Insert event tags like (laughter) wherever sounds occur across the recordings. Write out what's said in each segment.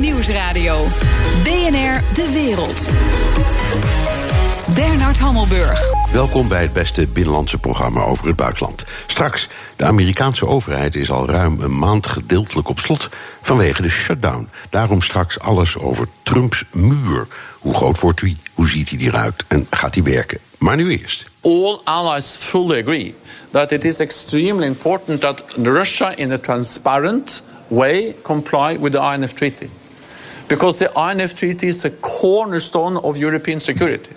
Nieuwsradio. BNR De Wereld. Bernard Hammelburg. Welkom bij het beste binnenlandse programma over het buitenland. Straks, de Amerikaanse overheid is al ruim een maand gedeeltelijk op slot vanwege de shutdown. Daarom straks alles over Trumps muur. Hoe groot wordt hij? Hoe ziet hij eruit? En gaat hij werken? Maar nu eerst. All allies fully agree that it is extremely important that Russia, in a transparent way, comply with the INF Treaty. Because the INF Treaty is a cornerstone of European security.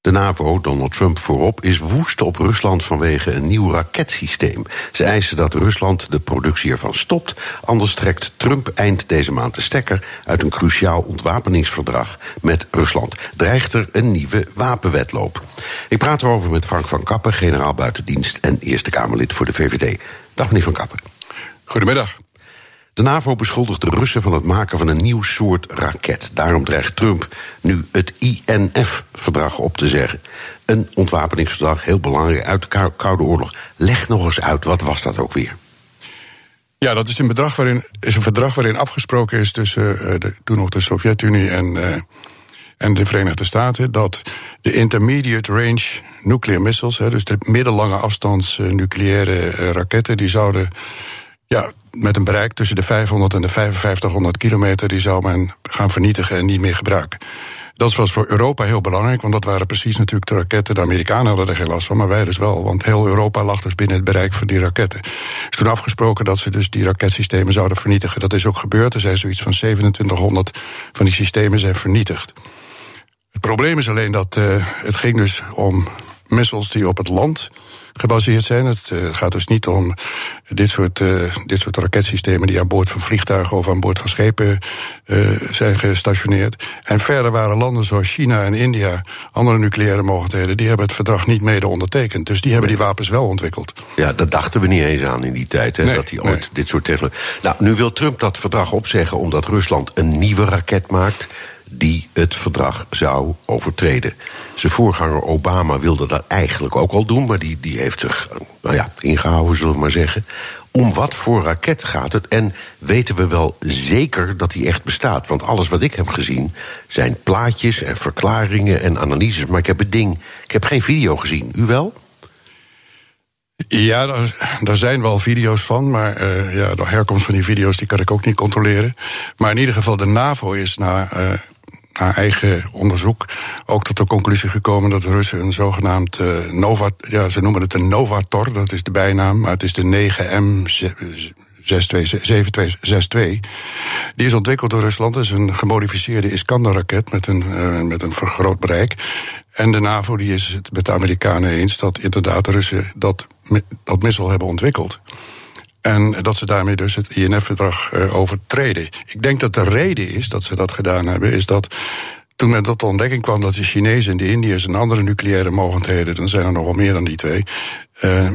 De NAVO, Donald Trump voorop, is woest op Rusland vanwege een nieuw raketsysteem. Ze eisen dat Rusland de productie ervan stopt, anders trekt Trump eind deze maand de stekker uit een cruciaal ontwapeningsverdrag met Rusland. Dreigt er een nieuwe wapenwetloop? Ik praat erover met Frank van Kappen, generaal buitendienst en Eerste Kamerlid voor de VVD. Dag meneer van Kappen. Goedemiddag. De NAVO beschuldigt de Russen van het maken van een nieuw soort raket. Daarom dreigt Trump nu het INF-verdrag op te zeggen. Een ontwapeningsverdrag, heel belangrijk, uit de Koude Oorlog. Leg nog eens uit, wat was dat ook weer? Ja, dat is een, bedrag waarin, is een verdrag waarin afgesproken is tussen uh, de, toen nog de Sovjet-Unie en, uh, en de Verenigde Staten. dat de intermediate range nuclear missiles, hè, dus de middellange afstands uh, nucleaire raketten, die zouden ja, met een bereik tussen de 500 en de 5500 kilometer, die zou men gaan vernietigen en niet meer gebruiken. Dat was voor Europa heel belangrijk, want dat waren precies natuurlijk de raketten. De Amerikanen hadden er geen last van, maar wij dus wel. Want heel Europa lag dus binnen het bereik van die raketten. Er is toen afgesproken dat ze dus die raketsystemen zouden vernietigen. Dat is ook gebeurd. Er zijn zoiets van 2700 van die systemen zijn vernietigd. Het probleem is alleen dat uh, het ging dus om missiles die op het land gebaseerd zijn. Het uh, gaat dus niet om dit soort, uh, dit soort raketsystemen die aan boord van vliegtuigen of aan boord van schepen uh, zijn gestationeerd. En verder waren landen zoals China en India, andere nucleaire mogelijkheden, die hebben het verdrag niet mede ondertekend. Dus die hebben die wapens wel ontwikkeld. Ja, dat dachten we niet eens aan in die tijd, hè, nee, dat hij ooit nee. dit soort technologie. Nou, nu wil Trump dat verdrag opzeggen omdat Rusland een nieuwe raket maakt die het verdrag zou overtreden. Zijn voorganger Obama wilde dat eigenlijk ook al doen, maar die, die heeft zich nou ja, ingehouden, zullen we maar zeggen. Om wat voor raket gaat het? En weten we wel zeker dat die echt bestaat? Want alles wat ik heb gezien zijn plaatjes en verklaringen en analyses. Maar ik heb het ding, ik heb geen video gezien. U wel? Ja, daar, daar, zijn wel video's van, maar uh, ja, de herkomst van die video's die kan ik ook niet controleren. Maar in ieder geval, de NAVO is na uh, naar eigen onderzoek ook tot de conclusie gekomen dat Russen een zogenaamd uh, Nova, ja, ze noemen het een Novator, dat is de bijnaam, maar het is de 9M 7262. Die is ontwikkeld door Rusland. Dat is een gemodificeerde Iskander-raket met een, uh, met een vergroot bereik. En de NAVO die is het met de Amerikanen eens dat inderdaad de Russen dat, dat middel hebben ontwikkeld. En dat ze daarmee dus het INF-verdrag uh, overtreden. Ik denk dat de reden is dat ze dat gedaan hebben, is dat toen men tot de ontdekking kwam dat de Chinezen en de Indiërs en andere nucleaire mogendheden, dan zijn er nog wel meer dan die twee, uh,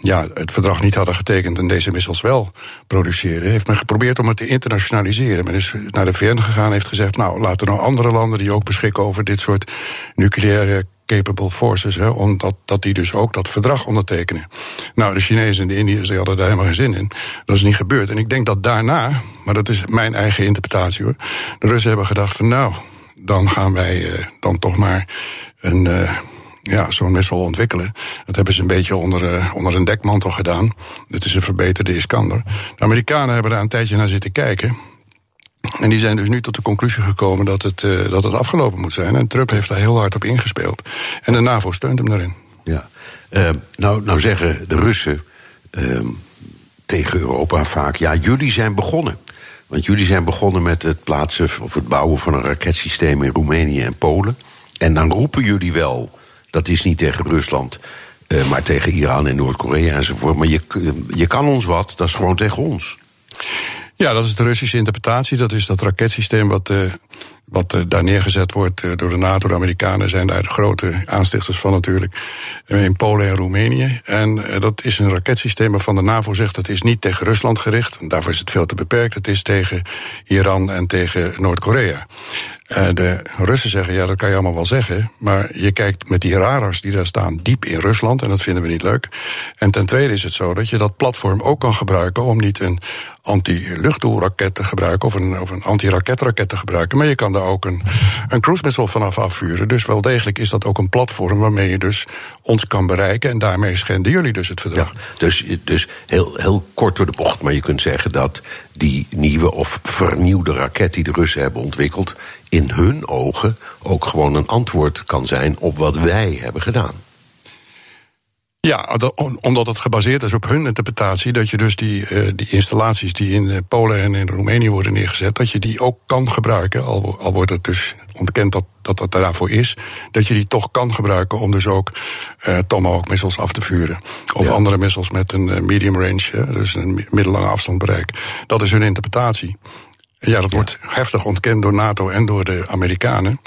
ja, het verdrag niet hadden getekend en deze missiles wel produceren, heeft men geprobeerd om het te internationaliseren. Men is naar de VN gegaan heeft gezegd, nou, laten nou andere landen die ook beschikken over dit soort nucleaire capable forces, hè, omdat dat die dus ook dat verdrag ondertekenen. Nou, de Chinezen en de Indiërs die hadden daar helemaal geen zin in. Dat is niet gebeurd. En ik denk dat daarna, maar dat is mijn eigen interpretatie hoor, de Russen hebben gedacht van nou, dan gaan wij uh, dan toch maar een. Uh, ja, zo'n missile ontwikkelen. Dat hebben ze een beetje onder, uh, onder een dekmantel gedaan. Dat is een verbeterde Iskander. De Amerikanen hebben daar een tijdje naar zitten kijken. En die zijn dus nu tot de conclusie gekomen dat het, uh, dat het afgelopen moet zijn. En Trump heeft daar heel hard op ingespeeld. En de NAVO steunt hem daarin. Ja. Uh, nou, nou zeggen de Russen uh, tegen Europa vaak: ja, jullie zijn begonnen. Want jullie zijn begonnen met het plaatsen of het bouwen van een raketsysteem in Roemenië en Polen. En dan roepen jullie wel, dat is niet tegen Rusland, uh, maar tegen Iran en Noord-Korea enzovoort. Maar je, je kan ons wat, dat is gewoon tegen ons. Ja, dat is de Russische interpretatie. Dat is dat raketsysteem wat, uh, wat uh, daar neergezet wordt uh, door de NATO. De Amerikanen zijn daar de grote aanstichters van natuurlijk. In Polen en Roemenië. En dat is een raketsysteem waarvan de NAVO zegt... het is niet tegen Rusland gericht. Daarvoor is het veel te beperkt. Het is tegen Iran en tegen Noord-Korea. De Russen zeggen, ja, dat kan je allemaal wel zeggen. Maar je kijkt met die radars die daar staan diep in Rusland. En dat vinden we niet leuk. En ten tweede is het zo dat je dat platform ook kan gebruiken... om niet een anti-luchtdoelraket te gebruiken... of een, of een anti-raketraket te gebruiken. Maar je kan daar ook een, een cruise missile vanaf afvuren. Dus wel degelijk is dat ook een platform waarmee je dus ons kan bereiken. En daarmee schenden jullie dus het verdrag. Ja, dus dus heel, heel kort door de bocht, maar je kunt zeggen dat die nieuwe of vernieuwde raket die de Russen hebben ontwikkeld, in hun ogen ook gewoon een antwoord kan zijn op wat wij hebben gedaan. Ja, omdat het gebaseerd is op hun interpretatie, dat je dus die, uh, die installaties die in eh, Polen en in Roemenië worden neergezet, dat je die ook kan gebruiken, al, al wordt het dus ontkend dat, dat dat daarvoor is, dat je die toch kan gebruiken om dus ook uh, Tomahawk missiles af te vuren. Of ja. andere missiles met een medium range, dus een middellange afstandbereik. Dat is hun interpretatie. Ja, dat wordt heftig ontkend door NATO en door de Amerikanen.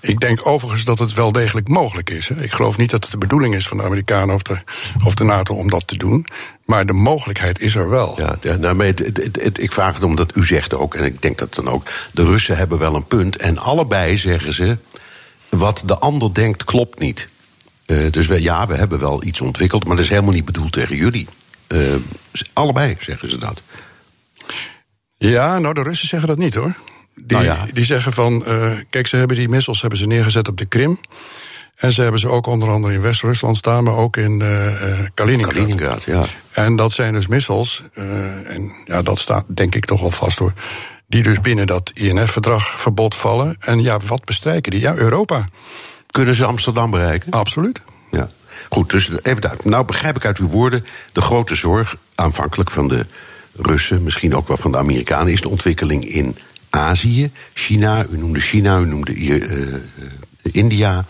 Ik denk overigens dat het wel degelijk mogelijk is. Hè. Ik geloof niet dat het de bedoeling is van de Amerikanen of de, of de NATO om dat te doen. Maar de mogelijkheid is er wel. Ja, nou, het, ik vraag het omdat u zegt ook, en ik denk dat dan ook, de Russen hebben wel een punt. En allebei zeggen ze, wat de ander denkt klopt niet. Uh, dus we, ja, we hebben wel iets ontwikkeld, maar dat is helemaal niet bedoeld tegen jullie. Uh, allebei zeggen ze dat. Ja, nou, de Russen zeggen dat niet hoor. Die, nou ja. die zeggen van, uh, kijk, ze hebben die missiles hebben ze neergezet op de Krim. En ze hebben ze ook onder andere in West-Rusland staan, maar ook in uh, Kaliningrad. Kaliningrad, ja. En dat zijn dus missiles, uh, en ja, dat staat denk ik toch wel vast hoor. Die dus binnen dat INF-verdrag verbod vallen. En ja, wat bestrijken die? Ja, Europa. Kunnen ze Amsterdam bereiken? Absoluut. Ja. Goed, dus even duidelijk. Nou begrijp ik uit uw woorden de grote zorg aanvankelijk van de Russen, misschien ook wel van de Amerikanen, is de ontwikkeling in Azië. China, u noemde China, u noemde uh, India.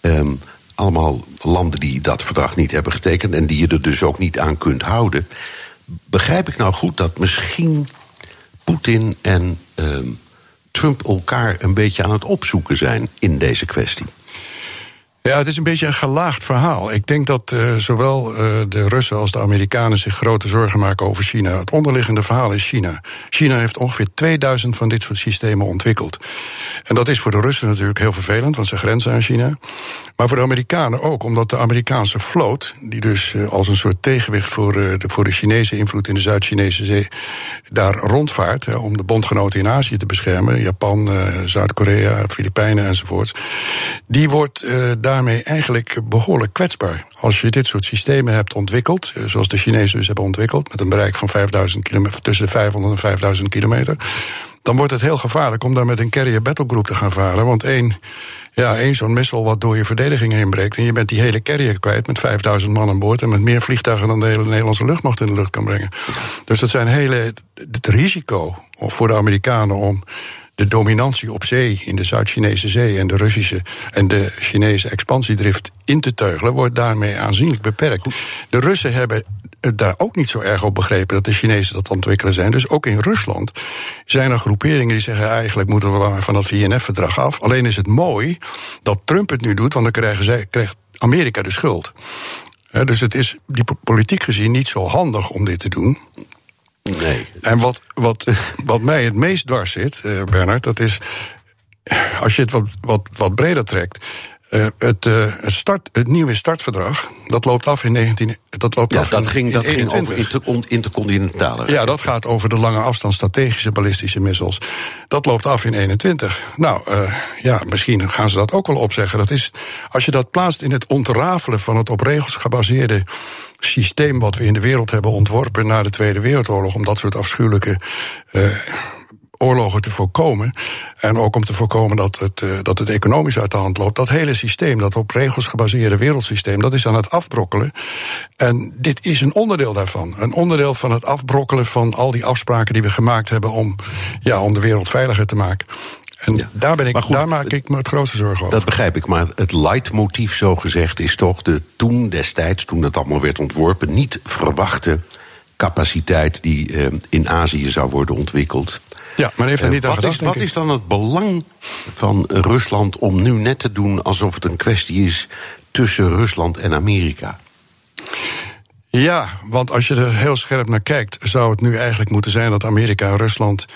Um, allemaal landen die dat verdrag niet hebben getekend en die je er dus ook niet aan kunt houden. Begrijp ik nou goed dat misschien Poetin en um, Trump elkaar een beetje aan het opzoeken zijn in deze kwestie? Ja, het is een beetje een gelaagd verhaal. Ik denk dat uh, zowel uh, de Russen als de Amerikanen zich grote zorgen maken over China. Het onderliggende verhaal is China. China heeft ongeveer 2000 van dit soort systemen ontwikkeld. En dat is voor de Russen natuurlijk heel vervelend, want ze grenzen aan China. Maar voor de Amerikanen ook, omdat de Amerikaanse vloot, die dus uh, als een soort tegenwicht voor, de, voor de Chinese invloed in de Zuid-Chinese zee, daar rondvaart om de bondgenoten in Azië te beschermen, Japan, Zuid-Korea, Filipijnen enzovoorts, die wordt daar daarmee eigenlijk behoorlijk kwetsbaar. Als je dit soort systemen hebt ontwikkeld, eh, zoals de Chinezen dus hebben ontwikkeld, met een bereik van 5000 kilometer, tussen de 500 en 5000 kilometer, dan wordt het heel gevaarlijk om daar met een carrier battlegroup te gaan varen. Want één, ja, één zo'n missel wat door je verdediging heen breekt. En je bent die hele carrier kwijt met 5000 man aan boord. En met meer vliegtuigen dan de hele Nederlandse luchtmacht in de lucht kan brengen. Dus dat zijn hele. Het risico voor de Amerikanen om de dominantie op zee in de Zuid-Chinese zee en de Russische en de Chinese expansiedrift in te teugelen, wordt daarmee aanzienlijk beperkt. De Russen hebben het daar ook niet zo erg op begrepen dat de Chinezen dat ontwikkelen zijn. Dus ook in Rusland zijn er groeperingen die zeggen eigenlijk moeten we maar van dat VNF-verdrag af. Alleen is het mooi dat Trump het nu doet, want dan krijgen zij, krijgt Amerika de schuld. dus het is die politiek gezien niet zo handig om dit te doen. Nee. En wat, wat, wat mij het meest dwars zit, uh, Bernard, dat is. Als je het wat, wat, wat breder trekt. Uh, het, uh, start, het nieuwe startverdrag, dat loopt af in 19. Dat loopt ja, af dat in, ging, in dat 21. ging over inter, intercontinentale. Ja, dat gaat over de lange afstand strategische ballistische missiles. Dat loopt af in 21. Nou, uh, ja, misschien gaan ze dat ook wel opzeggen. Dat is, als je dat plaatst in het ontrafelen van het op regels gebaseerde systeem wat we in de wereld hebben ontworpen na de Tweede Wereldoorlog, om dat soort afschuwelijke uh, oorlogen te voorkomen. En ook om te voorkomen dat het, uh, dat het economisch uit de hand loopt. Dat hele systeem, dat op regels gebaseerde wereldsysteem, dat is aan het afbrokkelen. En dit is een onderdeel daarvan. Een onderdeel van het afbrokkelen van al die afspraken die we gemaakt hebben om, ja, om de wereld veiliger te maken. En ja. daar, ben ik, goed, daar maak ik me het grootste zorgen over. Dat begrijp ik, maar het leidmotief, zo gezegd, is toch de toen destijds, toen het allemaal werd ontworpen, niet verwachten capaciteit die uh, in Azië zou worden ontwikkeld. Ja, maar heeft er niet aan wat gedacht, is, Wat is dan het belang van Rusland om nu net te doen alsof het een kwestie is tussen Rusland en Amerika? Ja, want als je er heel scherp naar kijkt, zou het nu eigenlijk moeten zijn dat Amerika en Rusland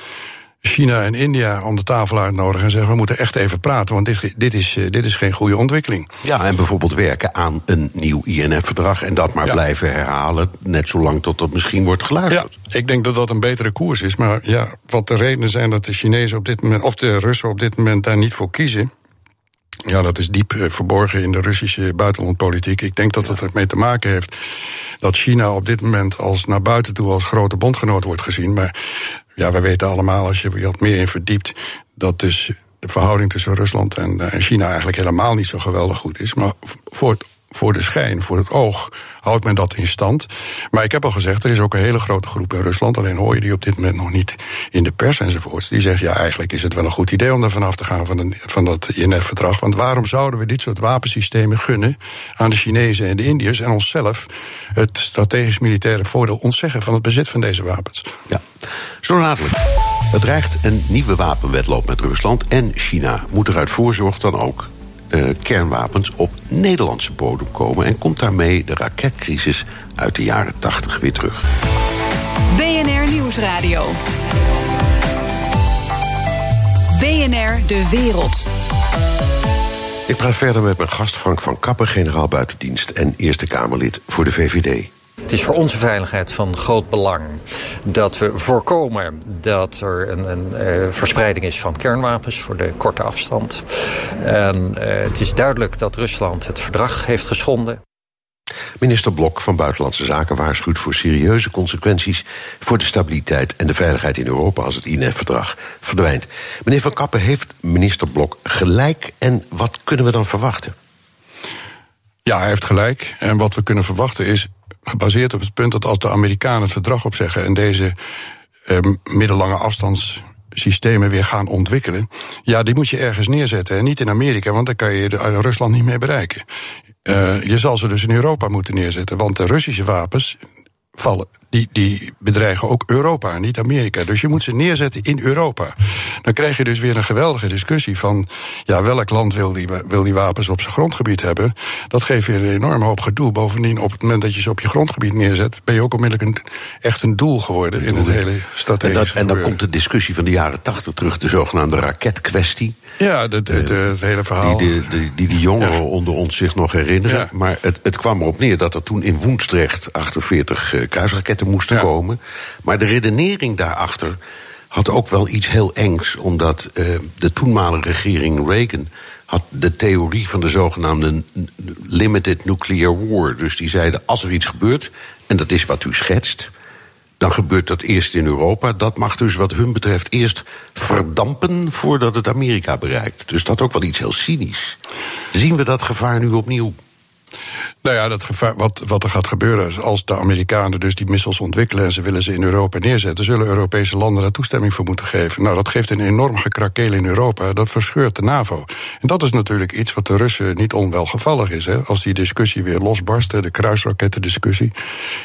China en India om de tafel uitnodigen en zeggen: we moeten echt even praten, want dit, dit, is, eh, dit is geen goede ontwikkeling. Ja, en bijvoorbeeld werken aan een nieuw INF-verdrag en dat maar blijven herhalen, net zolang tot dat misschien wordt geluisterd. Ja, ik denk dat dat een betere koers is, maar ja, wat de redenen zijn dat de Chinezen op dit moment, of de Russen op dit moment daar niet voor kiezen. Ja, dat is diep eh, verborgen in de Russische buitenlandpolitiek. Ik denk dat dat ermee te maken heeft dat China op dit moment als naar buiten toe als grote bondgenoot wordt gezien. Maar ja, we weten allemaal, als je wat meer in verdiept, dat dus de verhouding tussen Rusland en, eh, China eigenlijk helemaal niet zo geweldig goed is. Maar voor het voor de schijn, voor het oog, houdt men dat in stand. Maar ik heb al gezegd, er is ook een hele grote groep in Rusland. Alleen hoor je die op dit moment nog niet in de pers enzovoorts. Die zegt, ja, eigenlijk is het wel een goed idee om er vanaf te gaan van, van dat INF-verdrag. Want waarom zouden we dit soort wapensystemen gunnen aan de Chinezen en de Indiërs en onszelf het strategisch militaire voordeel ontzeggen van het bezit van deze wapens? Ja, zo dadelijk. Het dreigt een nieuwe wapenwetloop met Rusland en China. Moet er uit voorzorg dan ook uh, kernwapens op Nederlandse bodem komen en komt daarmee de raketcrisis uit de jaren 80 weer terug. BNR Nieuwsradio. BNR De Wereld. Ik praat verder met mijn gast Frank van Kappen, generaal buitendienst en Eerste Kamerlid voor de VVD. Het is voor onze veiligheid van groot belang dat we voorkomen dat er een, een uh, verspreiding is van kernwapens voor de korte afstand. En uh, het is duidelijk dat Rusland het verdrag heeft geschonden. Minister Blok van Buitenlandse Zaken waarschuwt voor serieuze consequenties voor de stabiliteit en de veiligheid in Europa als het INF-verdrag verdwijnt. Meneer Van Kappen, heeft minister Blok gelijk en wat kunnen we dan verwachten? Ja, hij heeft gelijk. En wat we kunnen verwachten is gebaseerd op het punt dat als de Amerikanen het verdrag opzeggen en deze eh, middellange afstandssystemen weer gaan ontwikkelen. Ja, die moet je ergens neerzetten. En niet in Amerika, want dan kan je Rusland niet meer bereiken. Uh, je zal ze dus in Europa moeten neerzetten. Want de Russische wapens, vallen. Die, die bedreigen ook Europa, niet Amerika. Dus je moet ze neerzetten in Europa. Dan krijg je dus weer een geweldige discussie van... ja, welk land wil die, wil die wapens op zijn grondgebied hebben? Dat geeft weer een enorm hoop gedoe. Bovendien, op het moment dat je ze op je grondgebied neerzet... ben je ook onmiddellijk een, echt een doel geworden in het hele strategische En, en dan komt de discussie van de jaren tachtig terug... de zogenaamde raketkwestie. Ja, het, het, het hele verhaal. Die de, die, die jongeren onder ons zich nog herinneren. Maar het, het kwam erop neer dat er toen in Woensdrecht 48 uh, kruisraketten moesten komen. Maar de redenering daarachter had ook wel iets heel engs. Omdat uh, de toenmalige regering Reagan had de theorie van de zogenaamde limited nuclear war. Dus die zeiden, als er iets gebeurt, en dat is wat u schetst dan gebeurt dat eerst in Europa. Dat mag dus wat hun betreft eerst verdampen voordat het Amerika bereikt. Dus dat ook wel iets heel cynisch. Zien we dat gevaar nu opnieuw? Nou ja, dat gevaar, wat, wat er gaat gebeuren als de Amerikanen dus die missiles ontwikkelen en ze willen ze in Europa neerzetten, zullen Europese landen daar toestemming voor moeten geven. Nou, dat geeft een enorm gekrakeel in Europa. Dat verscheurt de NAVO. En dat is natuurlijk iets wat de Russen niet onwelgevallig is. Hè? Als die discussie weer losbarst, de kruisrakettendiscussie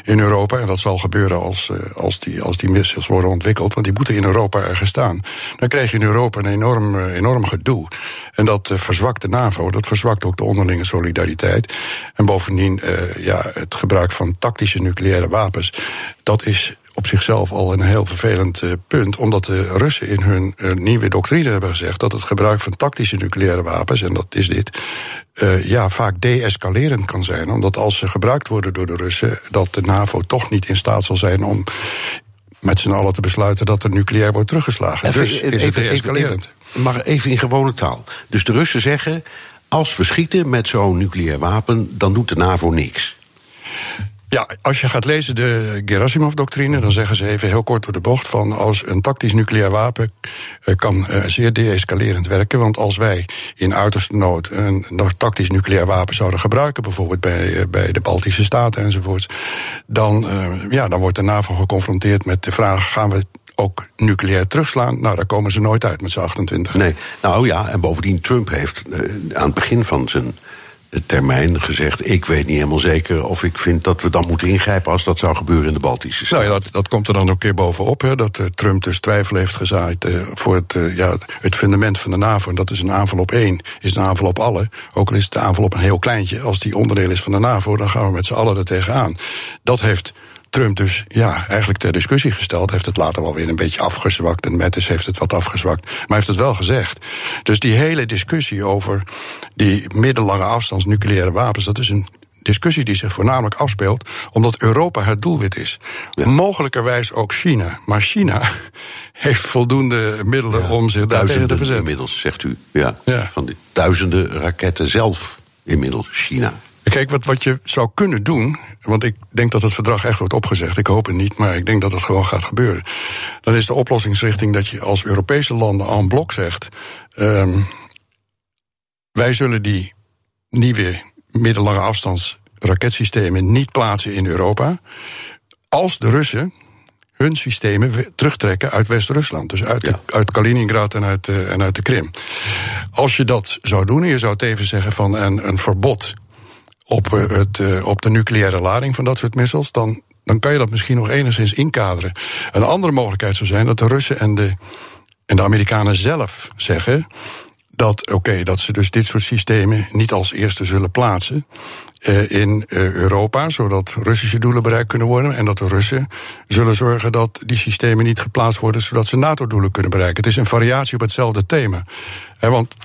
in Europa, en dat zal gebeuren als, eh, als, die, als die missiles worden ontwikkeld, want die moeten in Europa ergens staan. Dan krijg je in Europa een enorm, eh, enorm gedoe. En dat eh, verzwakt de NAVO, dat verzwakt ook de onderlinge solidariteit. En bovendien uh, ja, het gebruik van tactische nucleaire wapens, dat is op zichzelf al een heel vervelend uh, punt, omdat de Russen in hun uh, nieuwe doctrine hebben gezegd dat het gebruik van tactische nucleaire wapens, en dat is dit, ja, vaak deescalerend kan zijn. Omdat als ze gebruikt worden door de Russen, dat de NAVO toch niet in staat zal zijn om met z'n allen te besluiten dat er nucleair wordt teruggeslagen. Even, dus is het deescalerend. Maar even in gewone taal. Dus de Russen zeggen als we schieten met zo'n nucleair wapen, dan doet de NAVO niks. Ja, als je gaat lezen de Gerasimov-doctrine, dan zeggen ze even heel kort door de bocht van als een tactisch nucleair wapen eh, kan uh, zeer deescalerend werken. Want als wij in uiterste nood een tactisch nucleair wapen zouden gebruiken, bijvoorbeeld bij, uh, bij de Baltische Staten enzovoorts, dan, ja, dan wordt de NAVO geconfronteerd met de vraag: gaan we ook nucleair terugslaan. Nou, daar komen ze nooit uit met z'n 28. Nee, nou ja, en bovendien, Trump heeft uh, aan het begin van zijn termijn gezegd: Ik weet niet helemaal zeker of ik vind dat we dan moeten ingrijpen als dat zou gebeuren in de Baltische Staten. Nou ja, dat, dat komt er dan ook een keer bovenop. Hè, dat uh, Trump dus twijfel heeft gezaaid uh, voor het, uh, ja, het fundament van de NAVO. En dat is een aanval op één, is een aanval op alle. Ook al is het de aanval op een heel kleintje. Als die onderdeel is van de NAVO, dan gaan we met z'n allen er tegenaan. Dat heeft Trump dus ja, eigenlijk ter discussie gesteld. Heeft het later wel weer een beetje afgezwakt. En Mattis heeft het wat afgezwakt. Maar heeft het wel gezegd. Dus die hele discussie over die middellange afstands nucleaire wapens. dat is een discussie die zich voornamelijk afspeelt omdat Europa het doelwit is. Ja. Mogelijkerwijs ook China. Maar China (laughs) heeft voldoende middelen ja, om zich daar tegen te verzetten. Inmiddels, zegt u. Ja, ja. Van die duizenden raketten zelf inmiddels China. Kijk, wat, wat je zou kunnen doen, want ik denk dat het verdrag echt wordt opgezegd. Ik hoop het niet, maar ik denk dat het gewoon gaat gebeuren. Dan is de oplossingsrichting dat je als Europese landen en blok zegt: um, wij zullen die nieuwe middellange afstands raketsystemen niet plaatsen in Europa. Als de Russen hun systemen terugtrekken uit West-Rusland. Dus uit, de, uit Kaliningrad en uit, uh, en uit de Krim. Als je dat zou doen, en je zou tevens zeggen van een, een verbod op, uh, het, uh, op de nucleaire lading van dat soort missiles, dan, dan kan je dat misschien nog enigszins inkaderen. Een andere mogelijkheid zou zijn dat de Russen en de, en de Amerikanen zelf zeggen dat, oké, dat ze dus dit soort systemen niet als eerste zullen plaatsen uh, in Europa, zodat Russische doelen bereikt kunnen worden. En dat de Russen zullen zorgen dat die systemen niet geplaatst worden, zodat ze NATO-doelen kunnen bereiken. Het is een variatie op hetzelfde thema. Uh, want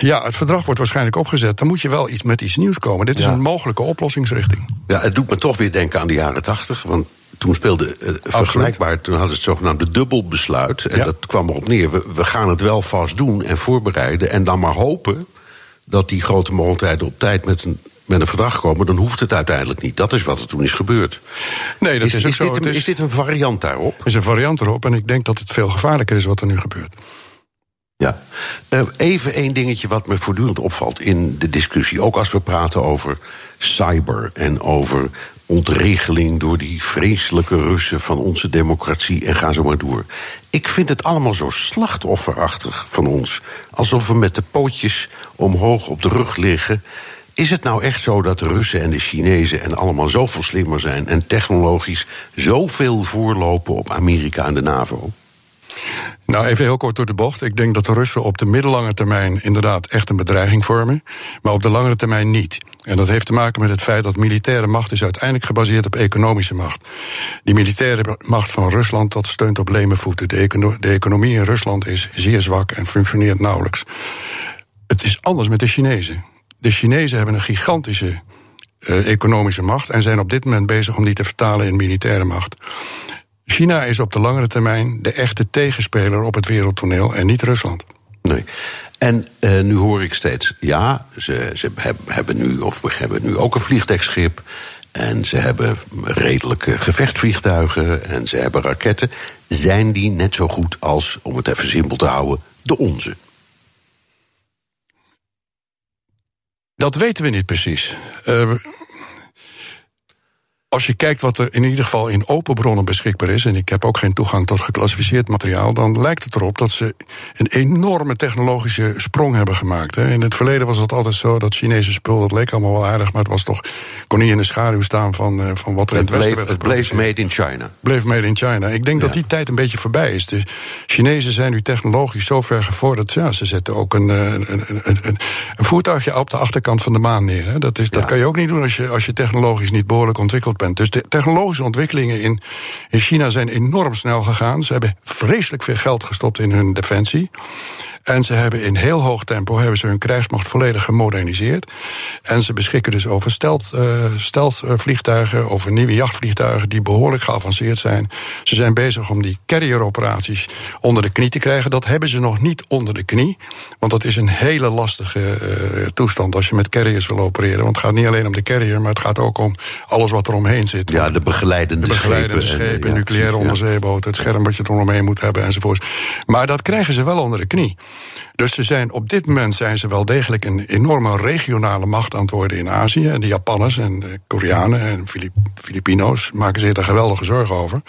ja, het verdrag wordt waarschijnlijk opgezet. Dan moet je wel iets met iets nieuws komen. Dit is ja. een mogelijke oplossingsrichting. Ja, het doet me toch weer denken aan de jaren tachtig. Want toen speelde uh, vergelijkbaar, toen hadden ze het zogenaamde dubbelbesluit. En ja. dat kwam erop neer. We, we, gaan het wel vast doen en voorbereiden. En dan maar hopen dat die grote mogelijkheden op tijd met een met een verdrag komen, dan hoeft het uiteindelijk niet. Dat is wat er toen is gebeurd. Nee, dat is, is ook is zo. Dit een, is... is dit een variant daarop? is een variant erop en ik denk dat het veel gevaarlijker is wat er nu gebeurt. Ja, even één dingetje wat me voortdurend opvalt in de discussie. Ook als we praten over cyber en over ontregeling door die vreselijke Russen van onze democratie en ga zo maar door. Ik vind het allemaal zo slachtofferachtig van ons. Alsof we met de pootjes omhoog op de rug liggen. Is het nou echt zo dat de Russen en de Chinezen en allemaal zoveel slimmer zijn en technologisch zoveel voorlopen op Amerika en de NAVO? Nou, even heel kort door de bocht. Ik denk dat de Russen op de middellange termijn inderdaad echt een bedreiging vormen, maar op de langere termijn niet. En dat heeft te maken met het feit dat militaire macht is uiteindelijk gebaseerd op economische macht. Die militaire macht van Rusland dat steunt op leme voeten. De, de economie in Rusland is zeer zwak en functioneert nauwelijks. Het is anders met de Chinezen. De Chinezen hebben een gigantische uh, economische macht en zijn op dit moment bezig om die te vertalen in militaire macht. China is op de langere termijn de echte tegenspeler op het wereldtoneel en niet Rusland. Nee. En uh, nu hoor ik steeds, ja, ze, ze hebben nu, of we hebben nu ook een vliegdekschip. En ze hebben redelijke gevechtvliegtuigen en ze hebben raketten. Zijn die net zo goed als, om het even simpel te houden, de onze? Dat weten we niet precies. Uh, als je kijkt wat er in ieder geval in open bronnen beschikbaar is, en ik heb ook geen toegang tot geclassificeerd materiaal, dan lijkt het erop dat ze een enorme technologische sprong hebben gemaakt. Hè. In het verleden was het altijd zo dat Chinese spul, dat leek allemaal wel aardig, maar het was toch, kon niet in de schaduw staan van, uh, van wat er het in het westen bleef, Het bleef made in China. Bleef made in China. Ik denk ja. dat die tijd een beetje voorbij is. De Chinezen zijn nu technologisch zo ver gevorderd, ja, ze zetten ook een, een, een, een, een voertuigje op de achterkant van de maan neer. Hè. Dat, is, dat kan je ook niet doen als je, als je technologisch niet behoorlijk ontwikkeld Dus de technologische ontwikkelingen in, in China zijn enorm snel gegaan. Ze hebben vreselijk veel geld gestopt in hun defensie. En ze hebben in heel hoog tempo hebben ze hun krijgsmacht volledig gemoderniseerd. En ze beschikken dus over steltvliegtuigen, uh, over nieuwe jachtvliegtuigen die behoorlijk geavanceerd zijn. Ze zijn bezig om die carrier-operaties onder de knie te krijgen. Dat hebben ze nog niet onder de knie. Want dat is een hele lastige uh, toestand als je met carriers wil opereren. Want het gaat niet alleen om de carrier, maar het gaat ook om alles wat er omheen zit. Ja, de begeleidende, de begeleidende schepen, schepen en, nucleaire ja, onderzeeboten, het scherm wat je er omheen moet hebben enzovoort. Maar dat krijgen ze wel onder de knie. Dus ze zijn, op dit moment zijn ze wel degelijk een enorme regionale macht aan het worden in Azië. En de Japanners en de Koreanen en Filip Filipino's maken zich daar geweldige zorgen over.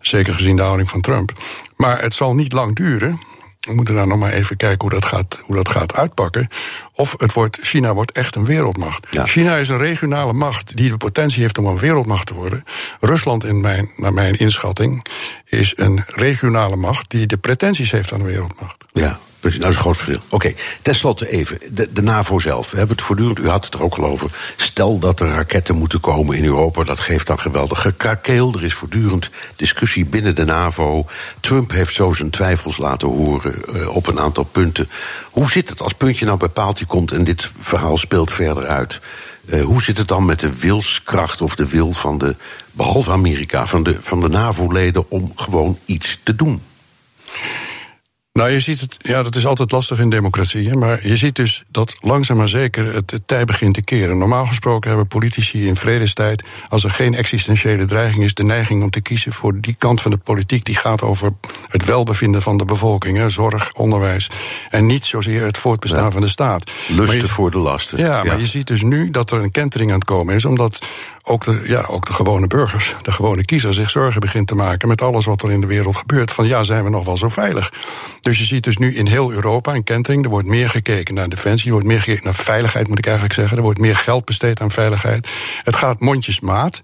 Zeker gezien de houding van Trump. Maar het zal niet lang duren we moeten daar nog maar even kijken hoe dat gaat, hoe dat gaat uitpakken. Of het wordt, China wordt echt een wereldmacht. China is een regionale macht die de potentie heeft om een wereldmacht te worden. Rusland, in mijn, naar mijn inschatting, is een regionale macht die de pretenties heeft aan een wereldmacht. Ja, Precies, dat is een groot verschil. Oké, okay, even, de, de, NAVO zelf. We hebben het voortdurend, u had het er ook al over. Stel dat er raketten moeten komen in Europa, dat geeft dan geweldig gekrakeel. Er is voortdurend discussie binnen de NAVO. Trump heeft zo zijn twijfels laten horen uh, op een aantal punten. Hoe zit het als puntje nou bij paaltje komt en dit verhaal speelt verder uit? Uh, hoe zit het dan met de wilskracht of de wil van de, behalve Amerika, van de, van de NAVO-leden om gewoon iets te doen? Nou, je ziet het, ja, dat is altijd lastig in democratie. Maar je ziet dus dat langzaam maar zeker het, het tij begint te keren. Normaal gesproken hebben politici in vredestijd, als er geen existentiële dreiging is, de neiging om te kiezen voor die kant van de politiek die gaat over het welbevinden van de bevolking, hè, zorg, onderwijs. En niet zozeer het voortbestaan van de staat. Lusten voor de lasten. Ja, ja, maar je ziet dus nu dat er een kentering aan het komen is, omdat ook de, ja, ook de gewone burgers, de gewone kiezer, zich zorgen begint te maken met alles wat er in de wereld gebeurt. Van ja, zijn we nog wel zo veilig? Dus je ziet dus nu in heel Europa een kentering. Er wordt meer gekeken naar defensie, er wordt meer gekeken naar veiligheid, moet ik eigenlijk zeggen. Er wordt meer geld besteed aan veiligheid. Het gaat mondjesmaat.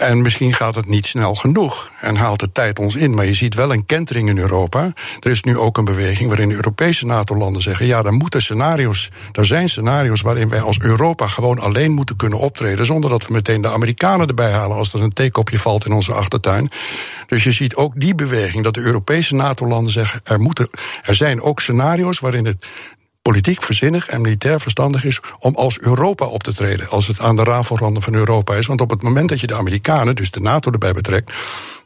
En misschien gaat het niet snel genoeg en haalt de tijd ons in. Maar je ziet wel een kentering in Europa. Er is nu ook een beweging waarin Europese NATO-landen zeggen: ja, er moeten scenario's, er zijn scenario's waarin wij als Europa gewoon alleen moeten kunnen optreden. zonder dat we meteen de Amerikanen erbij halen als er een theekopje valt in onze achtertuin. Dus je ziet ook die beweging dat de Europese NATO-landen zeggen: er, moeten, er zijn ook scenario's waarin het politiek verzinnig en militair verstandig is om als Europa op te treden. Als het aan de rafelranden van Europa is. Want op het moment dat je de Amerikanen, dus de NATO, erbij betrekt.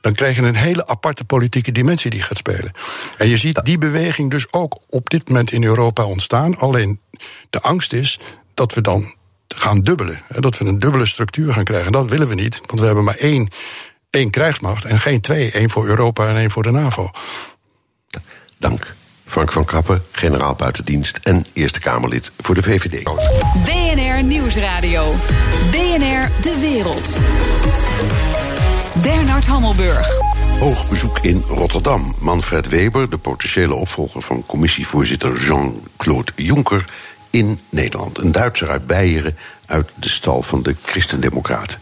dan krijg je een hele aparte politieke dimensie die gaat spelen. En je ziet die beweging dus ook op dit moment in Europa ontstaan. Alleen de angst is dat we dan gaan dubbelen. Dat we een dubbele structuur gaan krijgen. Dat willen we niet, want we hebben maar één, één krijgsmacht en geen twee. één voor Europa en één voor de NAVO. Dank. Frank van Kappen, generaal buitendienst en Eerste Kamerlid voor de VVD. BNR Nieuwsradio. BNR De Wereld. Bernard Hammelburg. Hoog bezoek in Rotterdam. Manfred Weber, de potentiële opvolger van commissievoorzitter Jean-Claude Juncker in Nederland. Een Duitser uit Beieren, uit de stal van de Christendemocraten.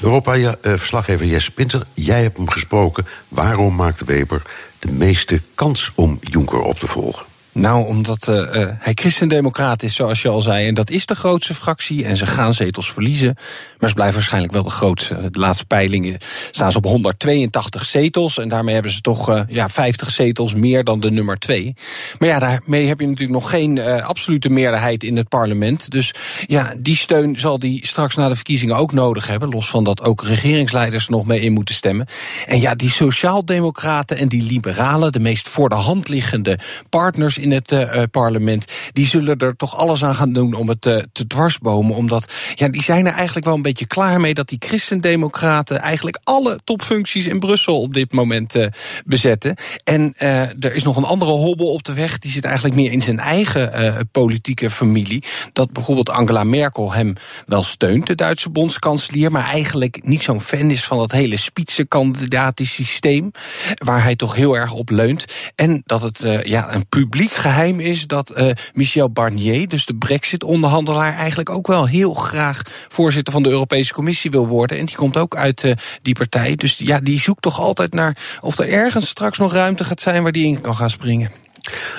Europa-verslaggever eh, Jesse Pinter, jij hebt hem gesproken. Waarom maakt Weber de meeste kans om Juncker op te volgen? Nou, omdat uh, hij christendemocraat is, zoals je al zei. En dat is de grootste fractie. En ze gaan zetels verliezen. Maar ze blijven waarschijnlijk wel de grootste. De laatste peilingen staan ze op 182 zetels. En daarmee hebben ze toch uh, ja, 50 zetels meer dan de nummer 2. Maar ja, daarmee heb je natuurlijk nog geen uh, absolute meerderheid in het parlement. Dus ja, die steun zal die straks na de verkiezingen ook nodig hebben. Los van dat ook regeringsleiders nog mee in moeten stemmen. En ja, die sociaaldemocraten en die liberalen, de meest voor de hand liggende partners in het uh, parlement, die zullen er toch alles aan gaan doen om het uh, te dwarsbomen. Omdat ja, die zijn er eigenlijk wel een beetje klaar mee dat die christendemocraten eigenlijk alle topfuncties in Brussel op dit moment bezetten. En er is nog een andere hobbel op de weg, die zit eigenlijk meer in zijn eigen politieke familie. Dat bijvoorbeeld Angela Merkel hem wel steunt, de Duitse bondskanselier, maar eigenlijk niet zo'n fan is van dat hele spitsenkandidatensysteem, waar hij toch heel erg op leunt. En dat het ja, een publiek geheim is dat uh, Michel Barnier, dus de Brexit-onderhandelaar, eigenlijk ook wel heel graag voorzitter van de Europese Commissie wil worden. En die komt ook uit uh, die partij. Dus ja, die zoekt toch altijd naar of er ergens straks nog ruimte gaat zijn waar die in kan gaan springen.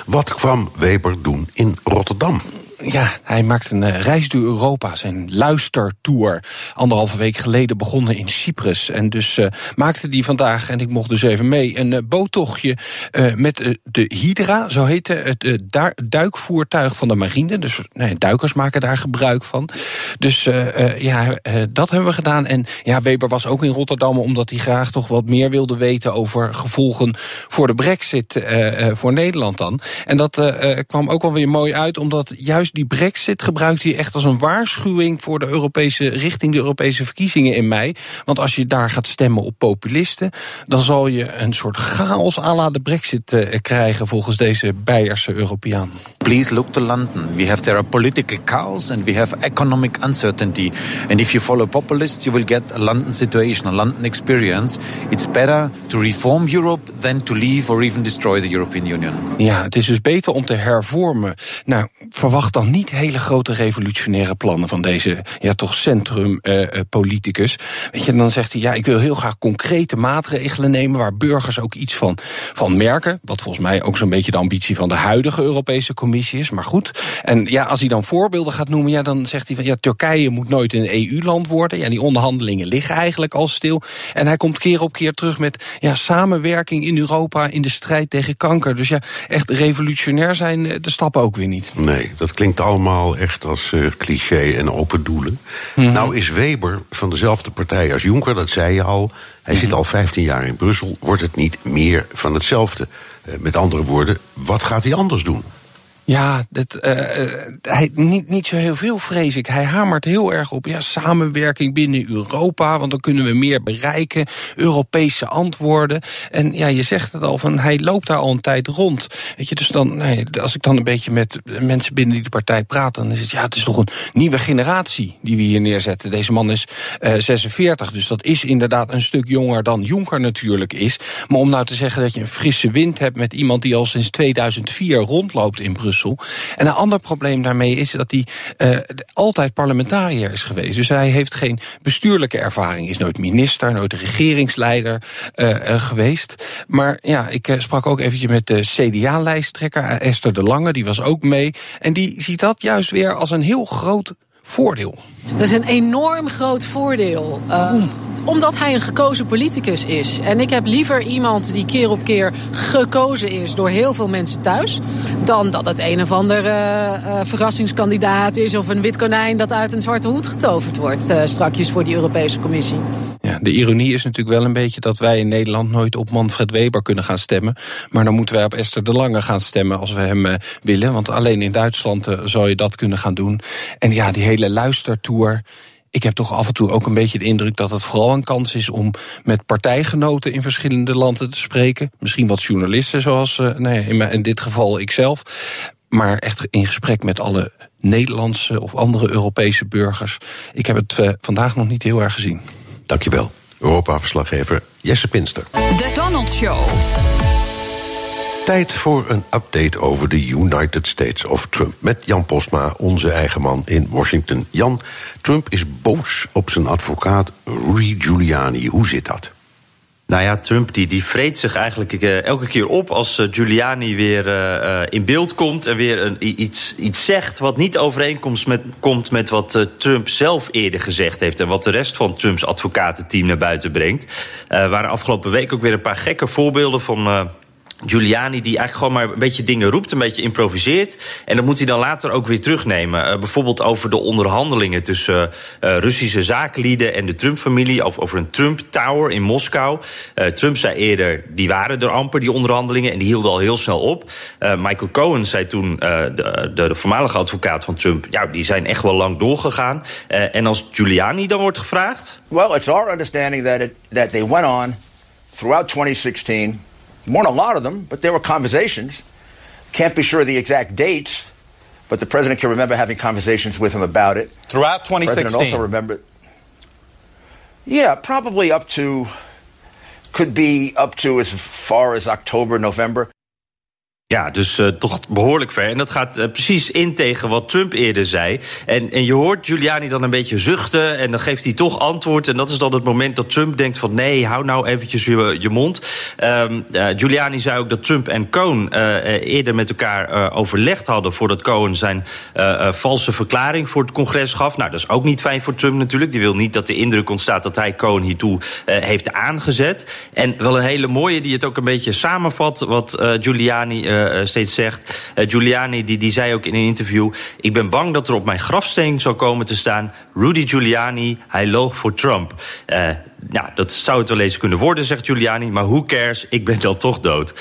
Wat kwam Weber doen in Rotterdam? Ja, hij maakt een uh, reis door Europa, zijn luistertour. Anderhalve week geleden begonnen in Cyprus. En dus uh, maakte hij vandaag, en ik mocht dus even mee, een uh, boottochtje met de Hydra, zo heette het duikvoertuig van de marine. Dus duikers maken daar gebruik van. Dus ja, dat hebben we gedaan. En ja, Weber was ook in Rotterdam omdat hij graag toch wat meer wilde weten over gevolgen voor de brexit voor Nederland dan. En dat kwam ook wel weer mooi uit, omdat juist juist die brexit gebruikt hij echt als een waarschuwing... voor de Europese, richting de Europese verkiezingen in mei. Want als je daar gaat stemmen op populisten... dan zal je een soort chaos à la de brexit uh, krijgen... volgens deze Beierse Europeaan. Please look to London. We have there a political chaos and we have economic uncertainty. And if you follow populists, you will get a London situation, a London experience. It's better to reform Europe than to leave or even destroy the European Union. Ja, het is dus beter om te hervormen. Nou, verwacht dan niet hele grote revolutionaire plannen van deze ja, toch centrumpoliticus. Uh, Weet je, dan zegt hij, ja, ik wil heel graag concrete maatregelen nemen waar burgers ook iets van, van merken. Wat volgens mij ook zo'n beetje de ambitie van de huidige Europese Commissie is. Maar goed. En ja, als hij dan voorbeelden gaat noemen, ja, dan zegt hij van ja, Turkije moet nooit een EU-land worden. Ja, die onderhandelingen liggen eigenlijk al stil. En hij komt keer op keer terug met ja, samenwerking in Europa in de strijd tegen kanker. Dus ja, echt revolutionair zijn eh, de stappen ook weer niet. Nee, dat klinkt allemaal echt als uh, cliché en open doelen. Mm -hmm. Nou is Weber van dezelfde partij als Juncker, dat zei je al. Hij mm -hmm. zit al 15 jaar in Brussel. Wordt het niet meer van hetzelfde? Uh, met andere woorden, wat gaat hij anders doen? Ja, dat, uh, hij, niet, niet zo heel veel, vrees ik. Hij hamert heel erg op ja, samenwerking binnen Europa, want dan kunnen we meer bereiken. Europese antwoorden. En ja, je zegt het al, van, hij loopt daar al een tijd rond. Weet je, dus dan, nee, als ik dan een beetje met mensen binnen die de partij praat, dan is het ja, het is toch een nieuwe generatie die we hier neerzetten. Deze man is uh, 46, dus dat is inderdaad een stuk jonger dan Jonker natuurlijk is. Maar om nou te zeggen dat je een frisse wind hebt met iemand die al sinds 2004 rondloopt in Brussel. En een ander probleem daarmee is dat hij uh, altijd parlementariër is geweest. Dus hij heeft geen bestuurlijke ervaring. Is nooit minister, nooit regeringsleider uh, uh, geweest. Maar ja, ik sprak ook eventjes met de CDA-lijsttrekker Esther de Lange. Die was ook mee. En die ziet dat juist weer als een heel groot voordeel. Dat is een enorm groot voordeel. Uh, omdat hij een gekozen politicus is. En ik heb liever iemand die keer op keer gekozen is door heel veel mensen thuis. dan dat het een of ander uh, uh, verrassingskandidaat is. of een wit konijn dat uit een zwarte hoed getoverd wordt. Strakjes voor die Europese Commissie. De ironie is natuurlijk wel een beetje dat wij in Nederland nooit op Manfred Weber kunnen gaan stemmen. Maar dan moeten wij op Esther de Lange gaan stemmen als we hem uh, willen. Want alleen in Duitsland uh, zou je dat kunnen gaan doen. En ja, die hele luistertour ik heb toch af en toe ook een beetje de indruk dat het vooral een kans is om met partijgenoten in verschillende landen te spreken. Misschien wat journalisten, zoals uh, nee, in, dit geval ikzelf. Maar echt in gesprek met alle Nederlandse of andere Europese burgers. Ik heb het vandaag nog niet heel erg gezien. Dankjewel. Europa-verslaggever Jesse Pinster. The Donald Show. Tijd voor een update over de United States of Trump. Met Jan Postma, onze eigen man in Washington. Jan, Trump is boos op zijn advocaat Rudy Giuliani. Hoe zit dat? Nou ja, Trump die, die vreet zich eigenlijk uh, elke keer op als uh, Giuliani weer uh, in beeld komt en weer een, iets, iets zegt wat niet overeenkomt met, komt met wat Trump zelf eerder gezegd heeft en wat de rest van Trumps advocatenteam naar buiten brengt. Er waren afgelopen week ook weer een paar gekke voorbeelden van Giuliani die eigenlijk gewoon maar een beetje dingen roept, een beetje improviseert. En dat moet hij dan later ook weer terugnemen. Uh, bijvoorbeeld over de onderhandelingen tussen uh, Russische zakenlieden en de Trump-familie. Over, over een Trump-tower in Moskou. Trump zei eerder, die waren er amper, die onderhandelingen. En die hielden al heel snel op. Michael Cohen zei toen, de, de, de, voormalige advocaat van Trump... ja, die zijn echt wel lang doorgegaan. en als Giuliani dan wordt gevraagd... Well, it's our understanding that, it, that they went on throughout 2016... weren't a lot of them, but there were conversations. Can't be sure the exact dates, but the president can remember having conversations with him about it. Throughout 2016. The president also remembered. Yeah, probably up to, could be up to as far as October, November. Ja, dus uh, toch behoorlijk ver. En dat gaat uh, precies in tegen wat Trump eerder zei. En, en je hoort Giuliani dan een beetje zuchten en dan geeft hij toch antwoord. En dat is dan het moment dat Trump denkt van nee, hou nou eventjes je, je mond. Uh, Giuliani zei ook dat Trump en Cohen eerder met elkaar overlegd hadden... voordat Cohen zijn valse verklaring voor het congres gaf. Nou, dat is ook niet fijn voor Trump natuurlijk. Die wil niet dat de indruk ontstaat dat hij Cohen hiertoe heeft aangezet. En wel een hele mooie die het ook een beetje samenvat... wat Giuliani steeds zegt. Uh, Giuliani die, die zei ook in een interview... ik ben bang dat er op mijn grafsteen zou komen te staan... Rudy Giuliani, hij loog voor Trump. Ja, dat zou het wel eens kunnen worden, zegt Giuliani... maar who cares, ik ben dan toch dood.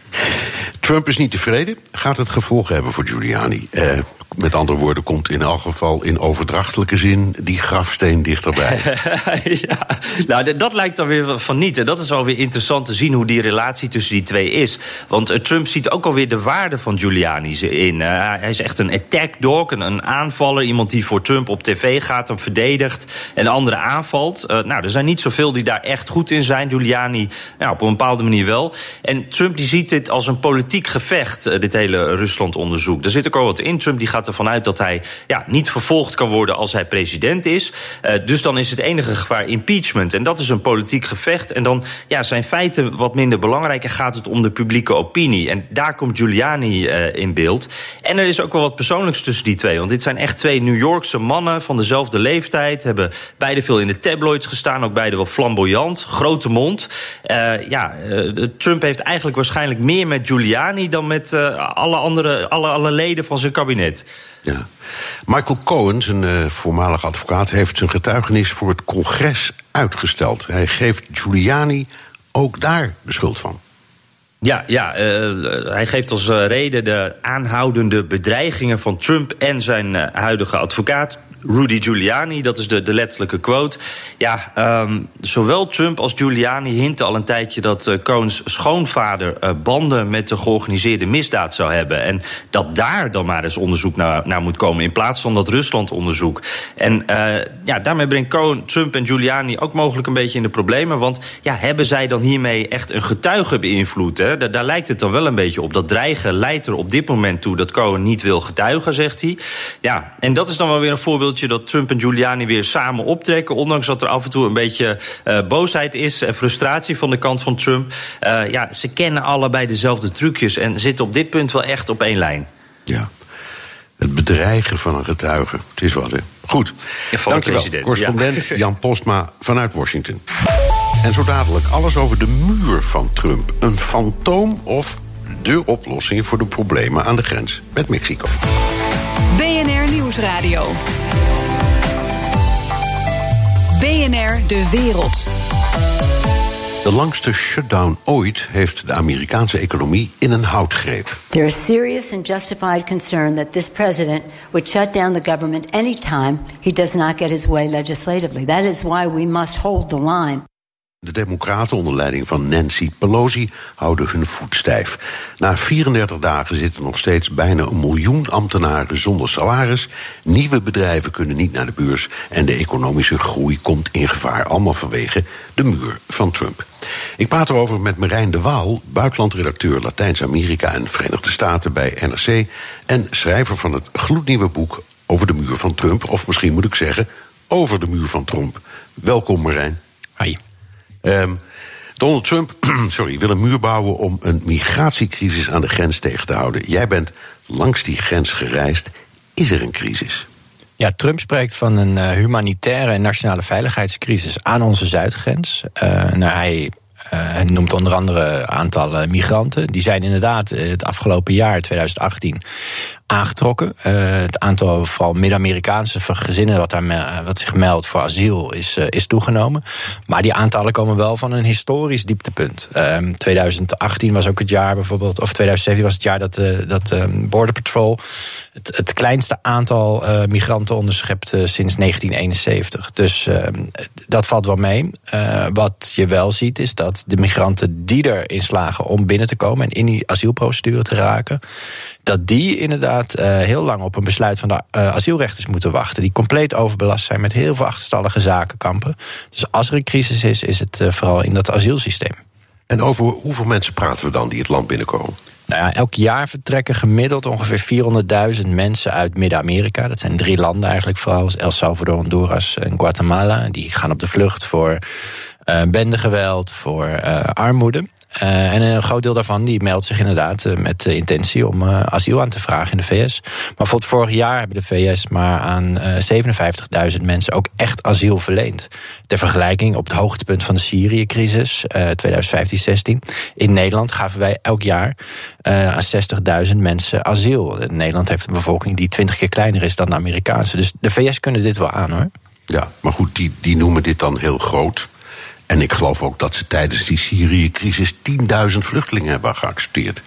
(laughs) Trump is niet tevreden. Gaat het gevolgen hebben voor Giuliani? Met andere woorden, komt in elk geval in overdrachtelijke zin die grafsteen dichterbij. (laughs) ja, nou, dat lijkt dan weer van niet. En dat is wel weer interessant te zien hoe die relatie tussen die twee is. Want uh, Trump ziet ook alweer de waarde van Giuliani in. Hij is echt een attack dog, een, een, aanvaller. Iemand die voor Trump op tv gaat, hem verdedigt en anderen aanvalt. Uh, nou, er zijn niet zoveel die daar echt goed in zijn. Giuliani ja, op een bepaalde manier wel. En Trump die ziet dit als een politiek gevecht, dit hele Rusland-onderzoek. Er zit ook al wat in. Trump die gaat ervan uit dat hij ja, niet vervolgd kan worden als hij president is. dus dan is het enige gevaar impeachment. En dat is een politiek gevecht. En dan ja, zijn feiten wat minder belangrijk en gaat het om de publieke opinie. En daar komt Giuliani uh, in beeld. En er is ook wel wat persoonlijks tussen die twee. Want dit zijn echt twee New Yorkse mannen van dezelfde leeftijd. Hebben beide veel in de tabloids gestaan. Ook beide wel flamboyant. Grote mond. Uh, ja, Trump heeft eigenlijk waarschijnlijk meer met Giuliani dan met alle andere alle, alle leden van zijn kabinet. Ja. Michael Cohen, zijn uh, voormalig advocaat, heeft zijn getuigenis voor het congres uitgesteld. Hij geeft Giuliani ook daar de schuld van. Ja, ja uh, hij geeft als reden de aanhoudende bedreigingen van Trump en zijn huidige advocaat. Rudy Giuliani, dat is de, de letterlijke quote. Ja, um, zowel Trump als Giuliani hinten al een tijdje dat uh, schoonvader uh, banden met de georganiseerde misdaad zou hebben. En dat daar dan maar eens onderzoek naar, naar moet komen, in plaats van dat Rusland-onderzoek. En uh, ja, daarmee brengt Cohen, Trump en Giuliani ook mogelijk een beetje in de problemen. Want ja, hebben zij dan hiermee echt een getuige beïnvloed? Hè? Daar, daar lijkt het dan wel een beetje op. Dat dreigen leidt er op dit moment toe dat Cohen niet wil getuigen, zegt hij. Ja, en dat is dan wel weer een voorbeeld dat Trump en Giuliani weer samen optrekken. Ondanks dat er af en toe een beetje uh, boosheid is en frustratie van de kant van Trump. Uh, ja, ze kennen allebei dezelfde trucjes en zitten op dit punt wel echt op één lijn. Ja. Het bedreigen van een getuige. Het is wat, hè? Goed. Ja, Dankjewel. Correspondent ja. (laughs) Jan Postma vanuit Washington. En zo dadelijk alles over de muur van Trump. Een fantoom of de oplossing voor de problemen aan de grens met Mexico. Nieuwsradio. BNR De Wereld. De langste shutdown ooit heeft de Amerikaanse economie in een houtgreep. There is serious and justified concern that this president would shut down the government anytime he does not get his way legislatively. That is why we must hold the line. De Democraten onder leiding van Nancy Pelosi houden hun voet stijf. Na 34 dagen zitten nog steeds bijna een miljoen ambtenaren zonder salaris. Nieuwe bedrijven kunnen niet naar de beurs. En de economische groei komt in gevaar. Allemaal vanwege de muur van Trump. Ik praat erover met Marijn de Waal, buitenlandredacteur Latijns-Amerika en Verenigde Staten bij NRC. En schrijver van het gloednieuwe boek over de muur van Trump. Of misschien moet ik zeggen, over de muur van Trump. Welkom Marijn. Hi. Um, Donald Trump (clears throat) sorry, wil een muur bouwen om een migratiecrisis aan de grens tegen te houden. Jij bent langs die grens gereisd. Is er een crisis? Ja, Trump spreekt van een uh, humanitaire en nationale veiligheidscrisis aan onze zuidgrens. Uh, nou, hij uh, noemt onder andere aantallen migranten. Die zijn inderdaad het afgelopen jaar, 2018, aangetrokken. Uh, het aantal vooral Midden-Amerikaanse gezinnen wat, daar, wat zich meldt voor asiel is, uh, is toegenomen. Maar die aantallen komen wel van een historisch dieptepunt. Uh, 2018 was ook het jaar bijvoorbeeld, of 2017 was het jaar dat, dat Border Patrol het, het kleinste aantal migranten onderschept sinds 1971. Dus ehm, dat valt wel mee. wat je wel ziet is dat de migranten die erin slagen om binnen te komen en in die asielprocedure te raken, dat die inderdaad uh, heel lang op een besluit van de uh, asielrechters moeten wachten. Die compleet overbelast zijn met heel veel achterstallige zakenkampen. Dus als er een crisis is, is het uh, vooral in dat asielsysteem. En over hoeveel mensen praten we dan die het land binnenkomen? Nou ja, elk jaar vertrekken gemiddeld ongeveer 400.000 mensen uit Midden-Amerika. Dat zijn drie landen eigenlijk, vooral El Salvador, Honduras en Guatemala. Die gaan op de vlucht voor uh, bendegeweld, voor uh, armoede. Uh, en een groot deel daarvan die meldt zich inderdaad uh, met de intentie om uh, asiel aan te vragen in de VS. Maar voor het vorig jaar hebben de VS maar aan 57.000 mensen ook echt asiel verleend. Ter vergelijking op het hoogtepunt van de Syrië-crisis 2015-16 in Nederland gaven wij elk jaar aan 60.000 mensen asiel. Nederland heeft een bevolking die 20 keer kleiner is dan de Amerikaanse. Dus de VS kunnen dit wel aan hoor. Ja, maar goed, die, die noemen dit dan heel groot. En ik geloof ook dat ze tijdens die Syrië-crisis 10.000 vluchtelingen hebben geaccepteerd.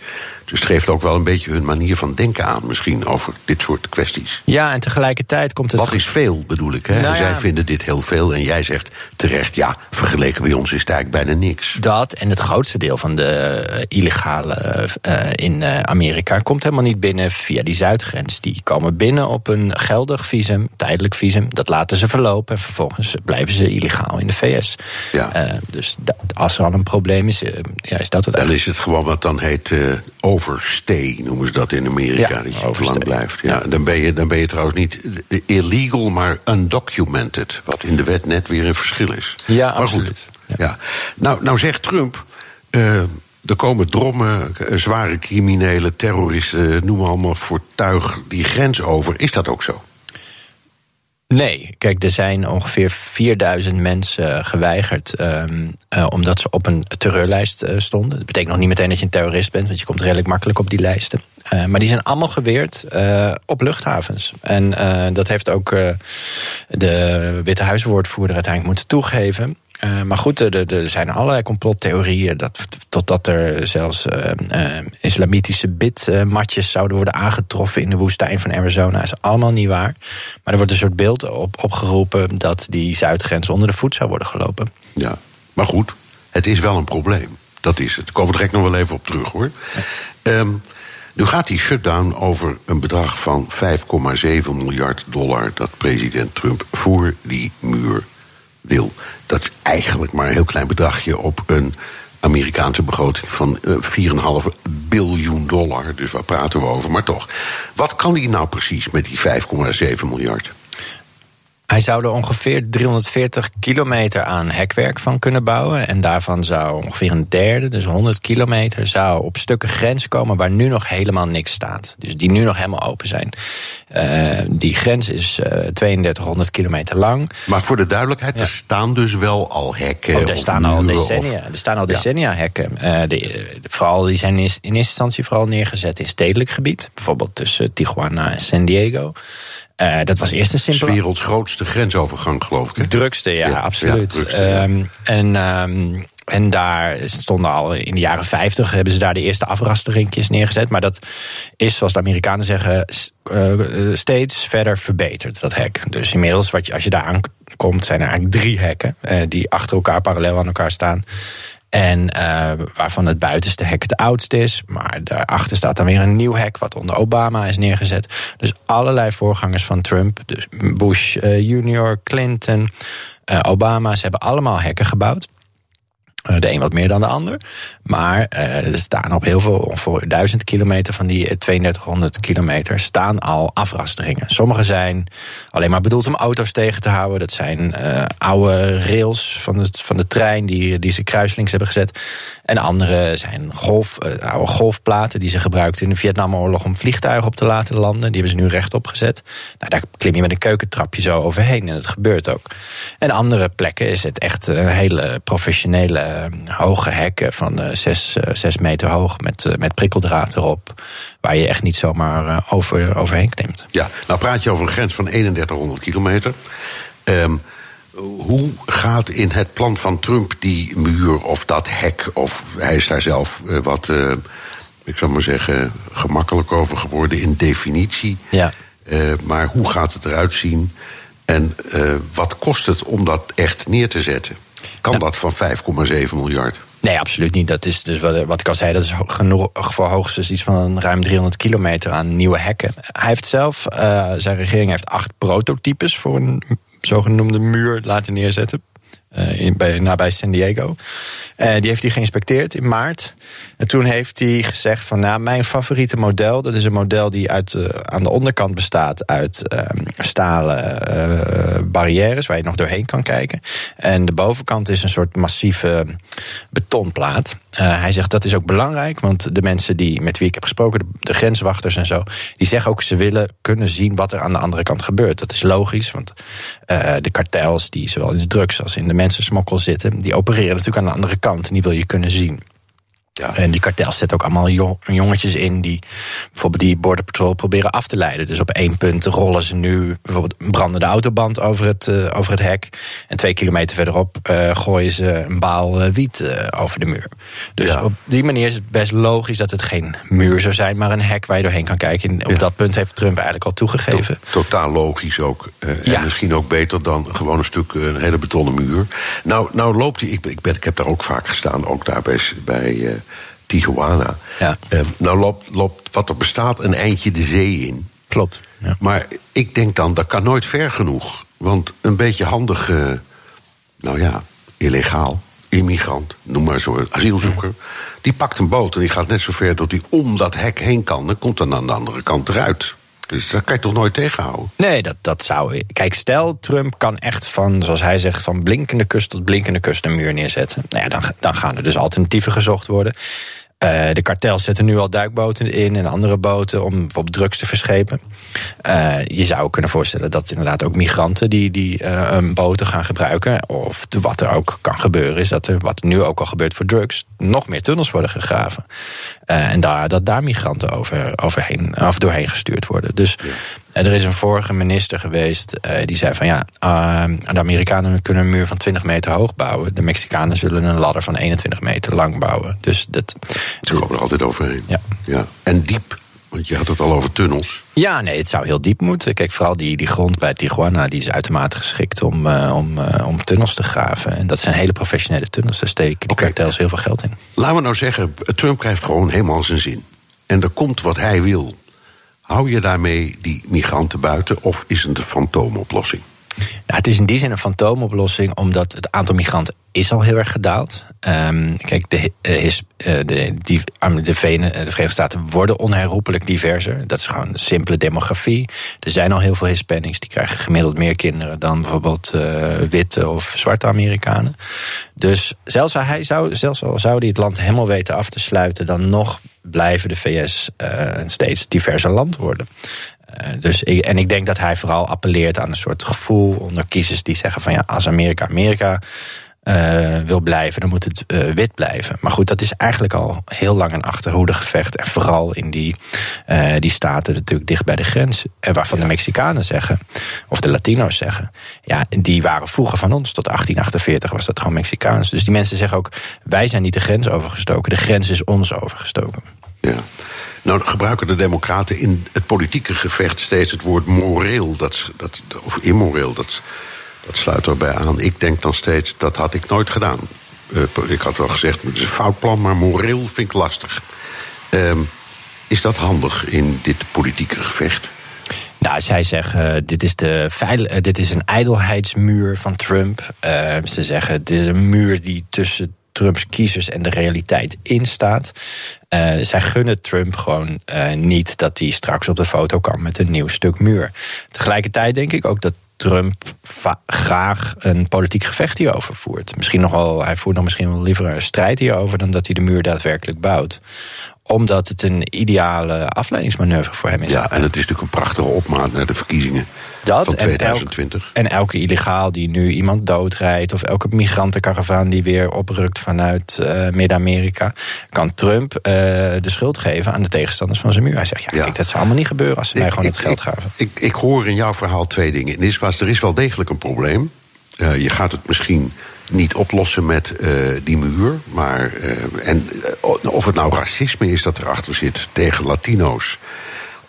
Dus het geeft ook wel een beetje hun manier van denken aan, misschien, over dit soort kwesties. Ja, en tegelijkertijd komt het. Wat is veel, bedoel ik? Hè? Nou Zij vinden dit heel veel en jij zegt terecht, ja, vergeleken bij ons is het eigenlijk bijna niks. Dat en het grootste deel van de eh, illegale eh, in eh, Amerika komt helemaal niet binnen via die zuidgrens. Die komen binnen op een geldig visum, tijdelijk visum. Dat laten ze verlopen en vervolgens blijven ze illegaal in de VS. Ja. Dus als er al een probleem is, ja, is dat het Dan eigenlijk. is het gewoon wat dan heet eh, overstay, noemen ze dat in Amerika. Ja, dat je te lang blijft. Ja, dan, ben je, dan ben je trouwens niet illegal, maar undocumented. Wat in de wet net weer een verschil is. Ja, Maar goed, absoluut. Ja. Nou, nou zegt Trump. eh, er komen drommen, eh, zware criminelen, terroristen, eh, noem maar allemaal voor tuig die grens over. Is dat ook zo? Nee, kijk, er zijn ongeveer 4000 mensen eh, geweigerd. ehm, eh, omdat ze op een terreurlijst eh, stonden. Dat betekent nog niet meteen dat je een terrorist bent, want je komt redelijk makkelijk op die lijsten. Maar die zijn allemaal geweerd op luchthavens. En dat heeft ook de Witte Huiswoordvoerder uiteindelijk moeten toegeven. Eh, maar goed, er, er- er zijn allerlei complottheorieën. Dat, totdat er zelfs eh, eh, islamitische bidmatjes zouden worden aangetroffen in de woestijn van Arizona. Dat is allemaal niet waar. Maar er wordt een soort beeld op, opgeroepen dat die zuidgrens onder de voet zou worden gelopen. Ja, maar goed, het is wel een probleem. Dat is het. Daar komen we direct nog wel even op terug hoor. Ehm, nu gaat die shutdown over een bedrag van 5,7 miljard dollar dat president Trump voor die muur wil. Dat is eigenlijk maar een heel klein bedragje op een Amerikaanse begroting van eh, 4,5 biljoen dollar. Dus waar praten we over? Maar toch, wat kan hij nou precies met die 5,7 miljard? Hij zou er ongeveer 340 kilometer aan hekwerk van kunnen bouwen. En daarvan zou ongeveer een derde, dus 100 kilometer, zou op stukken grens komen waar nu nog helemaal niks staat. Dus die nu nog helemaal open zijn. Eh, die grens is eh 3200 kilometer lang. Maar voor de duidelijkheid, er staan dus wel al hekken. Oh, er staan al muren of- decennia, er staan al Ja. decennia hekken. Eh, de, de- vooral, die zijn in, in eerste instantie vooral neergezet in stedelijk gebied. Bijvoorbeeld tussen Tijuana en San Diego. Eh, dat was eerst een Het simpele... werelds grootste grensovergang, geloof ik. Hè? Drukste, ja, Ja, absoluut. ja, drukste, ja. Ehm, en, ehm, en daar stonden al in de jaren 50 hebben ze daar de eerste afrasteringjes neergezet. Maar dat is, zoals de Amerikanen zeggen, eh, eh, steeds verder verbeterd, dat hek. Dus inmiddels, wat je, als je daar aankomt, zijn er eigenlijk drie hekken die achter elkaar parallel aan elkaar staan. En eh, waarvan het buitenste hek het oudste is. Maar daarachter staat dan weer een nieuw hek, wat onder Obama is neergezet. Dus allerlei voorgangers van Trump. Dus Bush eh, junior, Clinton, eh, Obama. Ze hebben allemaal hekken gebouwd. Eh, De een wat meer dan de ander. Maar eh, er staan op heel veel, ongeveer 1000 kilometer van die eh, 3200 kilometer, staan al afrasteringen. Sommige zijn alleen maar bedoeld om auto's tegen te houden. Dat zijn eh, oude rails van de, van de trein die, die ze kruislinks hebben gezet. En andere zijn golf, eh, oude golfplaten die ze gebruikten in de Vietnamoorlog om vliegtuigen op te laten landen. Die hebben ze nu rechtop gezet. Nou, daar klim je met een keukentrapje zo overheen en het gebeurt ook. En andere plekken is het echt een hele professionele eh, hoge hekken van eh, zes, eh, zes meter hoog met, eh, met prikkeldraad erop. Waar je echt niet zomaar eh, over, overheen klimt. Ja, nou praat je over een grens van 3100 kilometer. Ehm, hoe gaat in het plan van Trump die muur of dat hek, of hij is daar zelf eh, wat, eh, ik zou maar zeggen, gemakkelijk over geworden in definitie. Ja. Eh, maar hoe gaat het eruit zien? En eh, wat kost het om dat echt neer te zetten? Kan dat van 5,7 miljard? Nee, absoluut niet. Dat is dus wat, wat ik al zei, dat is genoeg voor hoogstens iets van ruim 300 kilometer aan nieuwe hekken. Hij heeft zelf, eh, zijn regering heeft acht prototypes voor een zogenoemde muur laten neerzetten. Eh, in, bij, nabij San Diego. Eh, die heeft hij geïnspecteerd in maart. En toen heeft hij gezegd van nou, mijn favoriete model, dat is een model die uit, eh, aan de onderkant bestaat uit eh, stalen barrières waar je nog doorheen kan kijken. En de bovenkant is een soort massieve betonplaat. Eh, hij zegt dat is ook belangrijk, want de mensen die, met wie ik heb gesproken, de, grenswachters en zo, die zeggen ook ze willen kunnen zien wat er aan de andere kant gebeurt. Dat is logisch, want eh, de kartels die zowel in de drugs als in de mensensmokkel zitten, die opereren natuurlijk aan de andere kant en die wil je kunnen zien. Ja. En die kartels zetten ook allemaal jongetjes in die bijvoorbeeld die Border Patrol proberen af te leiden. Dus op één punt rollen ze nu bijvoorbeeld een brandende autoband over het, uh, over het hek. En twee kilometer verderop uh, gooien ze een baal uh, wiet over de muur. Dus ja. op die manier is het best logisch dat het geen muur zou zijn, maar een hek waar je doorheen kan kijken. En op ja. dat punt heeft Trump eigenlijk al toegegeven. To totaal logisch ook. En misschien ook beter dan gewoon een stuk een hele betonnen muur. Nou, nou loopt hij. Ik, ik, ben, ik heb daar ook vaak gestaan, ook daar bij. bij Tijuana. Ja. Uh, nou loopt, loopt wat er bestaat een eindje de zee in. Klopt. Ja. Maar ik denk dan, dat kan nooit ver genoeg. Want een beetje handige, nou ja, illegaal, immigrant, noem maar zo, asielzoeker... die pakt een boot en die gaat net zo ver dat hij om dat hek heen kan... en komt dan aan de andere kant eruit. Dus dat kan je toch nooit tegenhouden? Nee, dat, dat zou. Kijk, stel, Trump kan echt van, zoals hij zegt, van blinkende kust tot blinkende kust een muur neerzetten. Nou ja, dan, dan gaan er dus alternatieven gezocht worden. Uh, de kartels zetten nu al duikboten in en andere boten om bijvoorbeeld drugs te verschepen. Uh, je zou kunnen voorstellen dat inderdaad ook migranten die, die uh, een boten gaan gebruiken. Of wat er ook kan gebeuren, is dat er, wat nu ook al gebeurt voor drugs, nog meer tunnels worden gegraven. en daar, dat daar migranten over, overheen, of doorheen gestuurd worden. Dus ja. Er is een vorige minister geweest die zei van ja, de Amerikanen kunnen een muur van 20 meter hoog bouwen. De Mexicanen zullen een ladder van 21 meter lang bouwen. Dus dat. Ze komen er altijd overheen. Ja. ja. En diep. Want je had het al over tunnels. Ja, nee, het zou heel diep moeten. Kijk, vooral die, die grond bij Tijuana die is uitermate geschikt om, uh, om, uh, om tunnels te graven. En dat zijn hele professionele tunnels. Daar steken die okay. kartels heel veel geld in. Laten we nou zeggen, Trump krijgt gewoon helemaal zijn zin. En er komt wat hij wil. Hou je daarmee die migranten buiten of is het een fantoomoplossing? Nou, het is in die zin een fantoomoplossing, omdat het aantal migranten is al heel erg gedaald. Um, kijk, de, is, uh, de, die, de, Venen, de Verenigde Staten worden onherroepelijk diverser. Dat is gewoon een simpele demografie. Er zijn al heel veel Hispanics, die krijgen gemiddeld meer kinderen dan bijvoorbeeld witte of zwarte Amerikanen. Dus zelfs, hij zou, zelfs al zou hij het land helemaal weten af te sluiten, dan nog blijven de VS een steeds diverser land worden. Uh, dus ik, en ik denk dat hij vooral appelleert aan een soort gevoel onder kiezers die zeggen van ja, als Amerika Amerika uh, wil blijven, dan moet het uh, wit blijven. Maar goed, dat is eigenlijk al heel lang een achterhoedegevecht. En vooral in die, uh, die staten natuurlijk dicht bij de grens. En waarvan de Mexicanen zeggen, of de Latino's zeggen... ja, die waren vroeger van ons. Tot 1848 was dat gewoon Mexicaans. Dus die mensen zeggen ook, wij zijn niet de grens overgestoken. De grens is ons overgestoken. Ja. Nou gebruiken de democraten in het politieke gevecht steeds het woord moreel. Dat, dat, of immoreel, dat dat sluit erbij aan. Ik denk dan steeds, dat had ik nooit gedaan. Uh, ik had wel gezegd, het is een fout plan, maar moreel vind ik lastig. Uh, is dat handig in dit politieke gevecht? Nou, zij zeggen, uh, dit, is de uh, dit is een ijdelheidsmuur van Trump. Uh, ze zeggen, het is een muur die tussen Trumps kiezers en de realiteit instaat. Uh, zij gunnen Trump gewoon uh, niet dat hij straks op de foto kan met een nieuw stuk muur. Tegelijkertijd denk ik ook dat Trump graag een politiek gevecht hierover voert. Misschien nog wel, hij voert nog misschien wel liever een strijd hierover dan dat hij de muur daadwerkelijk bouwt omdat het een ideale afleidingsmanoeuvre voor hem is. Ja, en het is natuurlijk een prachtige opmaat naar de verkiezingen dat, van 2020. En, elk, en elke illegaal die nu iemand doodrijdt... of elke migrantenkaravaan die weer oprukt vanuit uh, Midden-Amerika... kan Trump uh, de schuld geven aan de tegenstanders van zijn muur. Hij zegt, ja, ja. Kijk, dat zou allemaal niet gebeuren als ze mij gewoon ik, het geld gaven. Ik, ik, hoor in jouw verhaal twee dingen. In eerste plaats, er is wel degelijk een probleem. Uh, je gaat het misschien niet oplossen met uh, die muur. Maar, uh, en of het nou racisme is dat erachter zit tegen Latino's.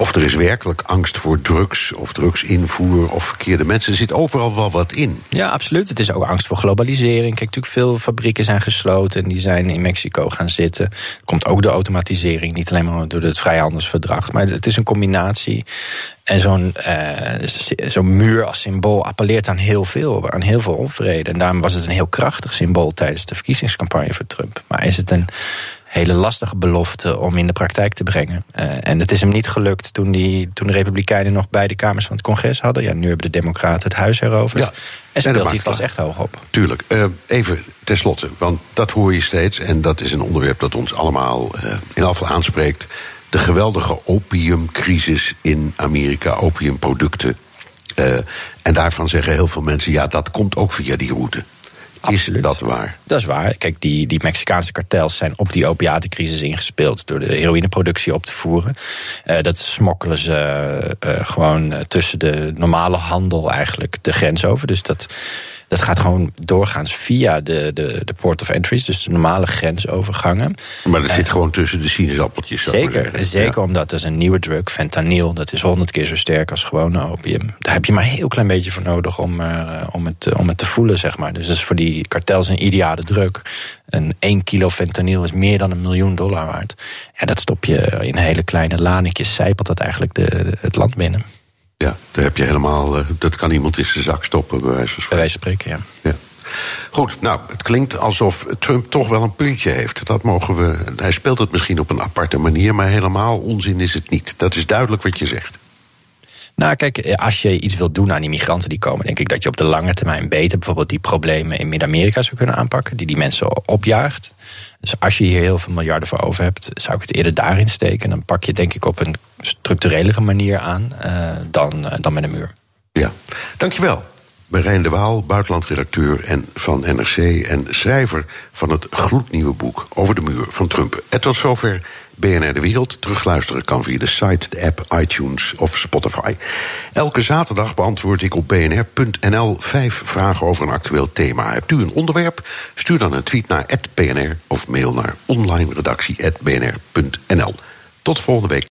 Of er is werkelijk angst voor drugs of drugsinvoer of verkeerde mensen. Er zit overal wel wat in. Ja, absoluut. Het is ook angst voor globalisering. Kijk, natuurlijk veel fabrieken zijn gesloten en die zijn in Mexico gaan zitten. Komt ook de automatisering, niet alleen maar door het vrijhandelsverdrag. Maar het is een combinatie. En zo'n uh, zo'n muur als symbool appelleert aan heel veel, aan heel veel onvrede. En daarom was het een heel krachtig symbool tijdens de verkiezingscampagne voor Trump. Maar is het een hele lastige belofte om in de praktijk te brengen. Uh, en het is hem niet gelukt toen, die, toen de Republikeinen nog beide kamers van het congres hadden. Ja, nu hebben de Democraten het huis heroverd. Ja. En speelt hij pas echt hoog op. Tuurlijk. Uh, even tenslotte, want dat hoor je steeds. En dat is een onderwerp dat ons allemaal uh, in afval aanspreekt. De geweldige opiumcrisis in Amerika, opiumproducten. en daarvan zeggen heel veel mensen: ja, dat komt ook via die route. Absoluut. Is dat waar? Dat is waar. Kijk, die, die Mexicaanse kartels zijn op die opiatencrisis ingespeeld door de heroïneproductie op te voeren. Uh, dat smokkelen ze uh, gewoon tussen de normale handel eigenlijk de grens over. Dus dat dat gaat gewoon doorgaans via de, de, de port of entries, dus de normale grensovergangen. Maar dat zit gewoon tussen de sinaasappeltjes. Zeker, zeker omdat dat is een nieuwe drug, fentanyl. Dat is honderd keer zo sterk als gewone opium. Daar heb je maar een heel klein beetje voor nodig om, uh, om, het, om het te voelen, zeg maar. Dus dat is voor die kartels een ideale drug. Een 1 kilo fentanyl is meer dan een miljoen dollar waard. Ja, dat stop je in hele kleine lanetjes, zijpelt dat eigenlijk de, het land binnen. Ja, daar heb je helemaal. Uh, dat kan iemand in zijn zak stoppen, bij wijze van spreken. Bij wijze van spreken, ja. ja. Goed, nou, het klinkt alsof Trump toch wel een puntje heeft. Dat mogen we. Hij speelt het misschien op een aparte manier, maar helemaal onzin is het niet. Dat is duidelijk wat je zegt. Nou, kijk, eh, als je iets wilt doen aan die migranten die komen, denk ik dat je op de lange termijn beter bijvoorbeeld die problemen in Midden-Amerika zou kunnen aanpakken, die die mensen opjaagt. Dus als je hier heel veel miljarden voor over hebt, zou ik het eerder daarin steken. Dan pak je denk ik op een structurelere manier aan uh, dan, uh, dan met een muur. Ja, dankjewel. Marijn de Waal, buitenlandredacteur en van NRC en schrijver van het gloednieuwe boek over de muur van Trump. En tot zover BNR De Wereld. Terugluisteren kan via de site, de app, iTunes of Spotify. Elke zaterdag beantwoord ik op bnr.nl vijf vragen over een actueel thema. Hebt u een onderwerp? Stuur dan een tweet naar @bnr of mail naar onlineredactie@bnr.nl. Tot volgende week.